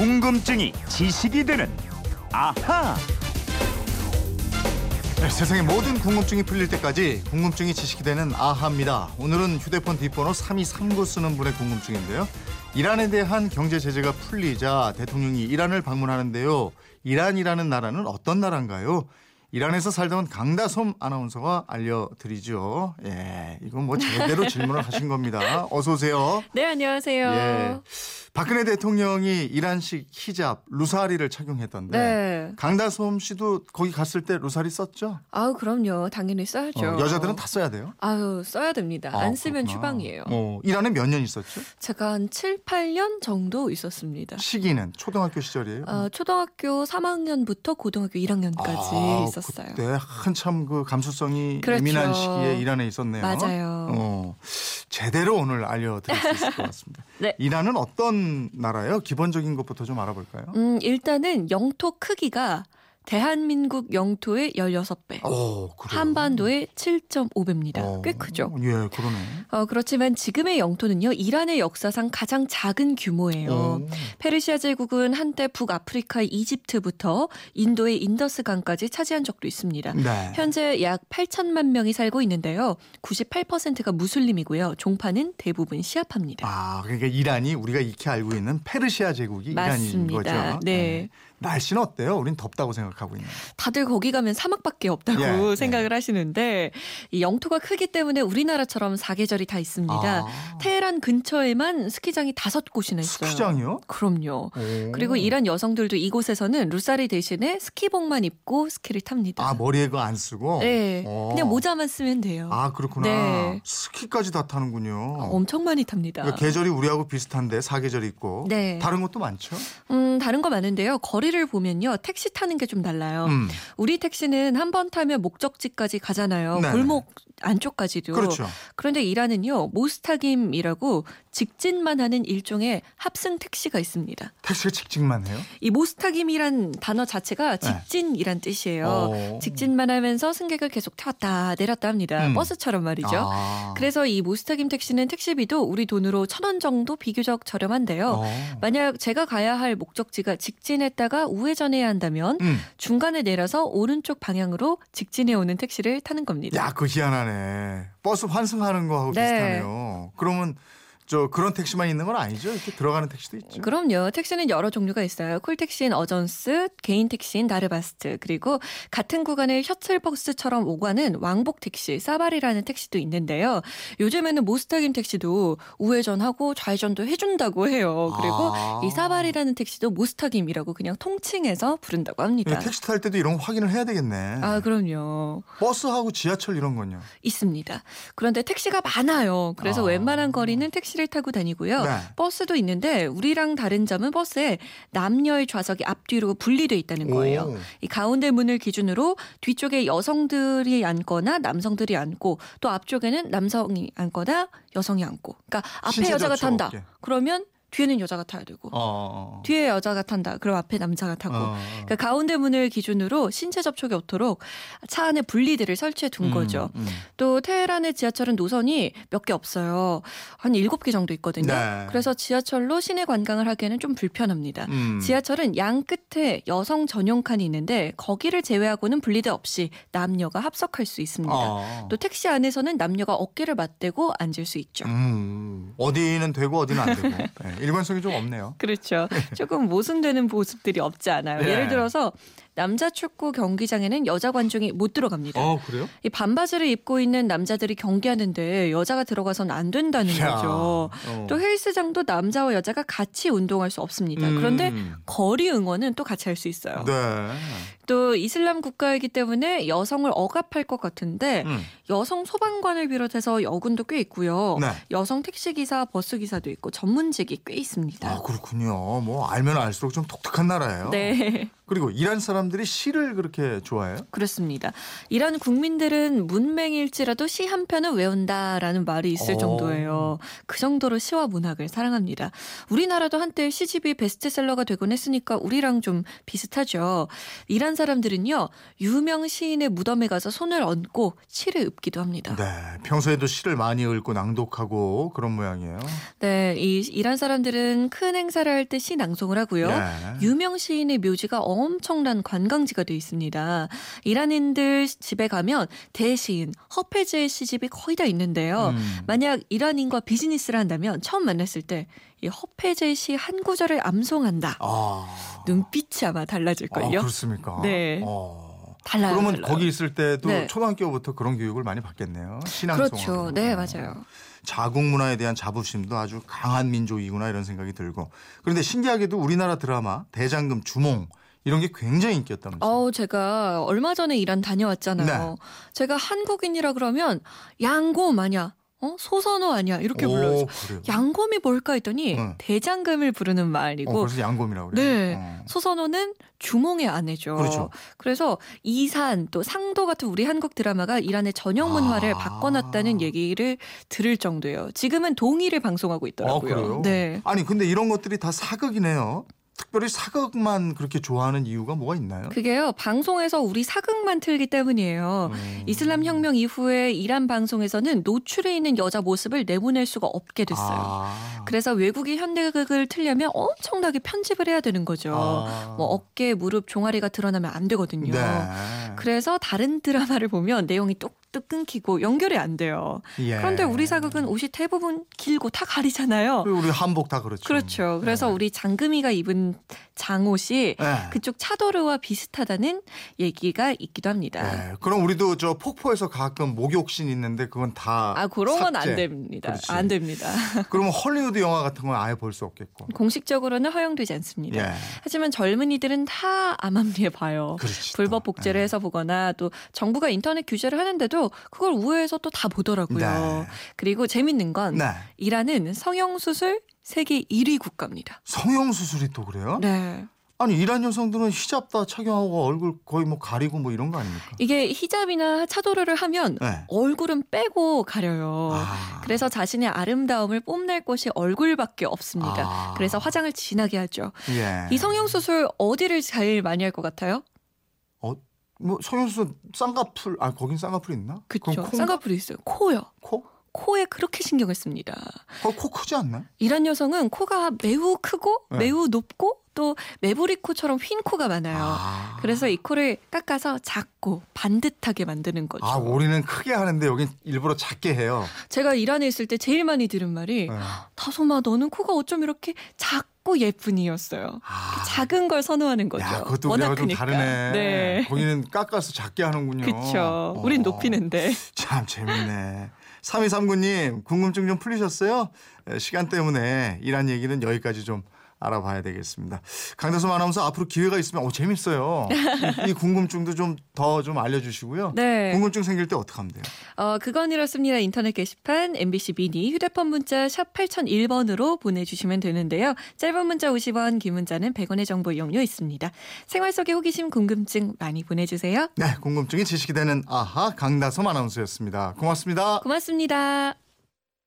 궁금증이 지식이 되는 아하. 네, 세상의 모든 궁금증이 풀릴 때까지 궁금증이 지식이 되는 아하입니다. 오늘은 휴대폰 뒷번호 3239 쓰는 분의 궁금증인데요. 이란에 대한 경제 제재가 풀리자 대통령이 이란을 방문하는데요. 이란이라는 나라는 어떤 나라인가요? 이란에서 살던 강다솜 아나운서가 알려드리죠. 예, 이건 뭐 제대로 질문을 하신 겁니다. 어서 오세요. 네, 안녕하세요. 예. 박근혜 대통령이 이란식 히잡 루사리를 착용했던데 네. 강다솜 씨도 거기 갔을 때 루사리 썼죠? 아우, 그럼요. 당연히 써야죠. 어, 여자들은 다 써야 돼요? 아유, 써야 됩니다. 아, 안 쓰면 그렇구나. 추방이에요. 어, 이란에 몇 년 있었죠? 제가 한 7, 8년 정도 있었습니다. 시기는 초등학교 시절이에요? 어, 초등학교 3학년부터 고등학교 1학년까지 아, 있었어요. 그때 한참 그 감수성이 그렇죠. 예민한 시기에 이란에 있었네요. 맞아요. 어, 제대로 오늘 알려드릴 수 있을 것 같습니다. 네. 이란은 어떤 나라예요? 기본적인 것부터 좀 알아볼까요? 음, 일단은 영토 크기가 대한민국 영토의 16배, 오, 그래요? 한반도의 7.5배입니다. 어, 꽤 크죠. 예, 그러네. 어, 그렇지만 지금의 영토는요, 이란의 역사상 가장 작은 규모예요. 오. 페르시아 제국은 한때 북아프리카의 이집트부터 인도의 인더스강까지 차지한 적도 있습니다. 네. 현재 약 8천만 명이 살고 있는데요. 98%가 무슬림이고요. 종파는 대부분 시아파입니다. 아, 그러니까 이란이 우리가 익히 알고 있는 페르시아 제국이 이란인 맞습니다. 거죠. 네. 날씨는 어때요? 우린 덥다고 생각하고 있는데. 다들 거기 가면 사막밖에 없다고 예, 생각을 하시는데 이 영토가 크기 때문에 우리나라처럼 사계절이 다 있습니다. 아. 테헤란 근처에만 스키장이 다섯 곳이나 있어요. 스키장이요? 그럼요. 오. 그리고 이란 여성들도 이곳에서는 루사리 대신에 스키복만 입고 스키를 탑니다. 아, 머리에 그거 안 쓰고? 네. 어. 그냥 모자만 쓰면 돼요. 아, 그렇구나. 네. 스키까지 다 타는군요. 엄청 많이 탑니다. 그러니까 계절이 우리하고 비슷한데 사계절 있고 네. 다른 것도 많죠. 음, 다른 거 많은데요. 거리 를 보면요. 택시 타는 게 좀 달라요. 음, 우리 택시는 한 번 타면 목적지까지 가잖아요. 네. 골목 안쪽까지도. 그렇죠. 그런데 이란은요. 모스타김이라고 직진만 하는 일종의 합승 택시가 있습니다. 택시가 직진만 해요. 이 모스타김이란 단어 자체가 직진이란 뜻이에요. 네. 어. 직진만 하면서 승객을 계속 태웠다 내렸다 합니다. 음. 버스처럼 말이죠. 아. 그래서 이 모스타김 택시는 택시비도 우리 돈으로 천 원 정도 비교적 저렴한데요. 어. 만약 제가 가야 할 목적지가 직진했다가 우회전해야 한다면 음. 중간에 내려서 오른쪽 방향으로 직진해 오는 택시를 타는 겁니다. 야, 그 희한하네. 버스 환승하는 거하고 네. 비슷하네요. 그러면 저 그런 택시만 있는 건 아니죠? 이렇게 들어가는 택시도 있죠. 그럼요. 택시는 여러 종류가 있어요. 콜택시인 어전스, 개인 택시인 다르바스트, 그리고 같은 구간을 셔틀버스처럼 오가는 왕복 택시, 사바리라는 택시도 있는데요. 요즘에는 모스타김 택시도 우회전하고 좌회전도 해준다고 해요. 그리고 아. 이 사바리라는 택시도 모스타김이라고 그냥 통칭해서 부른다고 합니다. 네, 택시 탈 때도 이런 거 확인을 해야 되겠네. 아, 그럼요. 버스하고 지하철 이런 건요. 있습니다. 그런데 택시가 많아요. 그래서 아. 웬만한 거리는 택시 를 타고 다니고요. 네. 버스도 있는데 우리랑 다른 점은 버스에 남녀의 좌석이 앞뒤로 분리돼 있다는 거예요. 오. 이 가운데 문을 기준으로 뒤쪽에 여성들이 앉거나 남성들이 앉고 또 앞쪽에는 남성이 앉거나 여성이 앉고. 그러니까 앞에 여자가 탄다. 없게. 그러면 뒤에는 여자가 타야 되고 어. 뒤에 여자가 탄다. 그럼 앞에 남자가 타고. 어. 그러니까 가운데 문을 기준으로 신체 접촉이 없도록 차 안에 분리대를 설치해 둔 음, 거죠. 음. 또 테헤란의 지하철은 노선이 몇 개 없어요. 한 일곱 개 정도 있거든요. 네. 그래서 지하철로 시내 관광을 하기에는 좀 불편합니다. 음. 지하철은 양 끝에 여성 전용 칸이 있는데 거기를 제외하고는 분리대 없이 남녀가 합석할 수 있습니다. 어. 또 택시 안에서는 남녀가 어깨를 맞대고 앉을 수 있죠. 음, 어디는 되고 어디는 안 되고 네, 일관성이 좀 없네요. 그렇죠. 조금 모순되는 모습들이 없지 않아요. 네. 예를 들어서 남자 축구 경기장에는 여자 관중이 못 들어갑니다. 어 그래요? 이 반바지를 입고 있는 남자들이 경기하는데 여자가 들어가선 안 된다는 야, 거죠. 어. 또 헬스장도 남자와 여자가 같이 운동할 수 없습니다. 음. 그런데 거리 응원은 또 같이 할 수 있어요. 네. 또 이슬람 국가이기 때문에 여성을 억압할 것 같은데 음. 여성 소방관을 비롯해서 여군도 꽤 있고요. 네. 여성 택시 기사, 버스 기사도 있고 전문직이 꽤 있습니다. 아 그렇군요. 뭐 알면 알수록 좀 독특한 나라예요. 네. 그리고 이란 사람 사람들이 시를 그렇게 좋아해요? 그렇습니다. 이란 국민들은 문맹일지라도 시 한 편은 외운다라는 말이 있을 오. 정도예요. 그 정도로 시와 문학을 사랑합니다. 우리나라도 한때 시집이 베스트셀러가 되곤 했으니까 우리랑 좀 비슷하죠. 이란 사람들은요, 유명 시인의 무덤에 가서 손을 얹고 시를 읊기도 합니다. 네, 평소에도 시를 많이 읽고 낭독하고 그런 모양이에요. 네, 이 이란 사람들은 큰 행사를 할 때 시 낭송을 하고요. 네. 유명 시인의 묘지가 엄청난 관광지가 돼 있습니다. 이란인들 집에 가면 대시인 허페즈의 시집이 거의 다 있는데요. 음. 만약 이란인과 비즈니스를 한다면 처음 만났을 때 이 허페즈의 시 한 구절을 암송한다. 아, 눈빛이 아마 아, 달라질걸요. 그렇습니까? 네. 어. 달라요. 그러면 달라요. 거기 있을 때도 네. 초등학교부터 그런 교육을 많이 받겠네요. 신앙송. 그렇죠. 네, 맞아요. 자국 문화에 대한 자부심도 아주 강한 민족이구나 이런 생각이 들고. 그런데 신기하게도 우리나라 드라마 대장금 주몽 이런 게 굉장히 인기였다면서요. 어, 제가 얼마 전에 이란 다녀왔잖아요. 네. 제가 한국인이라 그러면 양곰 아니야. 어? 소선호 아니야. 이렇게 불러요. 양곰이 뭘까 했더니 응. 대장금을 부르는 어, 말이고 그래서 양곰이라고 그래요. 네. 어. 소선호는 주몽의 아내죠. 그렇죠. 그래서 이산 또 상도 같은 우리 한국 드라마가 이란의 전형 문화를 아. 바꿔놨다는 얘기를 들을 정도예요. 지금은 동의를 방송하고 아, 있더라고요. 그래요? 네. 아니 근데 이런 것들이 다 사극이네요. 특별히 사극만 그렇게 좋아하는 이유가 뭐가 있나요? 그게요. 방송에서 우리 사극만 틀기 때문이에요. 음. 이슬람 혁명 이후에 이란 방송에서는 노출해 있는 여자 모습을 내보낼 수가 없게 됐어요. 아. 그래서 외국의 현대극을 틀려면 엄청나게 편집을 해야 되는 거죠. 아. 뭐 어깨, 무릎, 종아리가 드러나면 안 되거든요. 네. 그래서 다른 드라마를 보면 내용이 뚝뚝 끊기고 연결이 안 돼요. 예. 그런데 우리 사극은 옷이 대부분 길고 다 가리잖아요. 우리 한복 다 그렇죠. 그렇죠. 그래서 네. 우리 장금이가 입은 장옷이 네. 그쪽 차도르와 비슷하다는 얘기가 있기도 합니다. 네. 그럼 우리도 저 폭포에서 가끔 목욕신 있는데 그건 다 아, 그런 건 안. 됩니다. 그렇지. 안 됩니다. 그러면 헐리우드 영화 같은 건 아예 볼 수 없겠고. 공식적으로는 허용되지 않습니다. 예. 하지만 젊은이들은 다 암암리에 봐요. 그렇지. 불법 또. 복제를 예. 해서 보거나 또 정부가 인터넷 규제를 하는데도 그걸 우회해서 또 다 보더라고요. 네. 그리고 재밌는 건 네. 이란은 성형 수술 세계 1위 국가입니다. 성형 수술이 또 그래요? 네. 아니 이란 여성들은 히잡 다 착용하고 얼굴 거의 뭐 가리고 뭐 이런 거 아닙니까? 이게 히잡이나 차도르를 하면 네. 얼굴은 빼고 가려요. 아. 그래서 자신의 아름다움을 뽐낼 곳이 얼굴밖에 없습니다. 아. 그래서 화장을 진하게 하죠. 예. 이 성형 수술 어디를 제일 많이 할 것 같아요? 뭐 성형 수술 쌍꺼풀 아 거긴 쌍꺼풀 있나? 그쵸. 쌍꺼풀이 있어요. 코요. 코? 코에 그렇게 신경을 씁니다. 거, 코 크지 않나? 이란 여성은 코가 매우 크고 네. 매우 높고 또 메보리 코처럼 휜 코가 많아요. 아. 그래서 이 코를 깎아서 작고 반듯하게 만드는 거죠. 아 우리는 크게 하는데 여긴 일부러 작게 해요. 제가 이란에 있을 때 제일 많이 들은 말이 네. 다솜아 너는 코가 어쩜 이렇게 작 고 예쁜이었어요. 아. 작은 걸 선호하는 거죠. 야, 그것도 워낙 좀. 다르네. 네. 거기는 깎아서 작게 하는군요. 그렇죠. 어. 우린 높이는데. 참 재밌네. 3239님 궁금증 좀 풀리셨어요? 에, 시간 때문에 이란 얘기는 여기까지 좀 알아봐야 되겠습니다. 강다솜 아나운서 앞으로 기회가 있으면 어 재밌어요. 이, 이 궁금증도 좀더좀 알려주시고요. 네. 궁금증 생길 때 어떻게 하면 돼요? 어, 그건 이렇습니다. 인터넷 게시판 MBC 미니 휴대폰 문자 샵 8001번으로 보내주시면 되는데요. 짧은 문자 50원, 긴 문자는 100원의 정보 이용료 있습니다. 생활 속의 호기심, 궁금증 많이 보내주세요. 네, 궁금증이 지식이 되는 아하 강다솜 아나운서였습니다. 고맙습니다. 고맙습니다.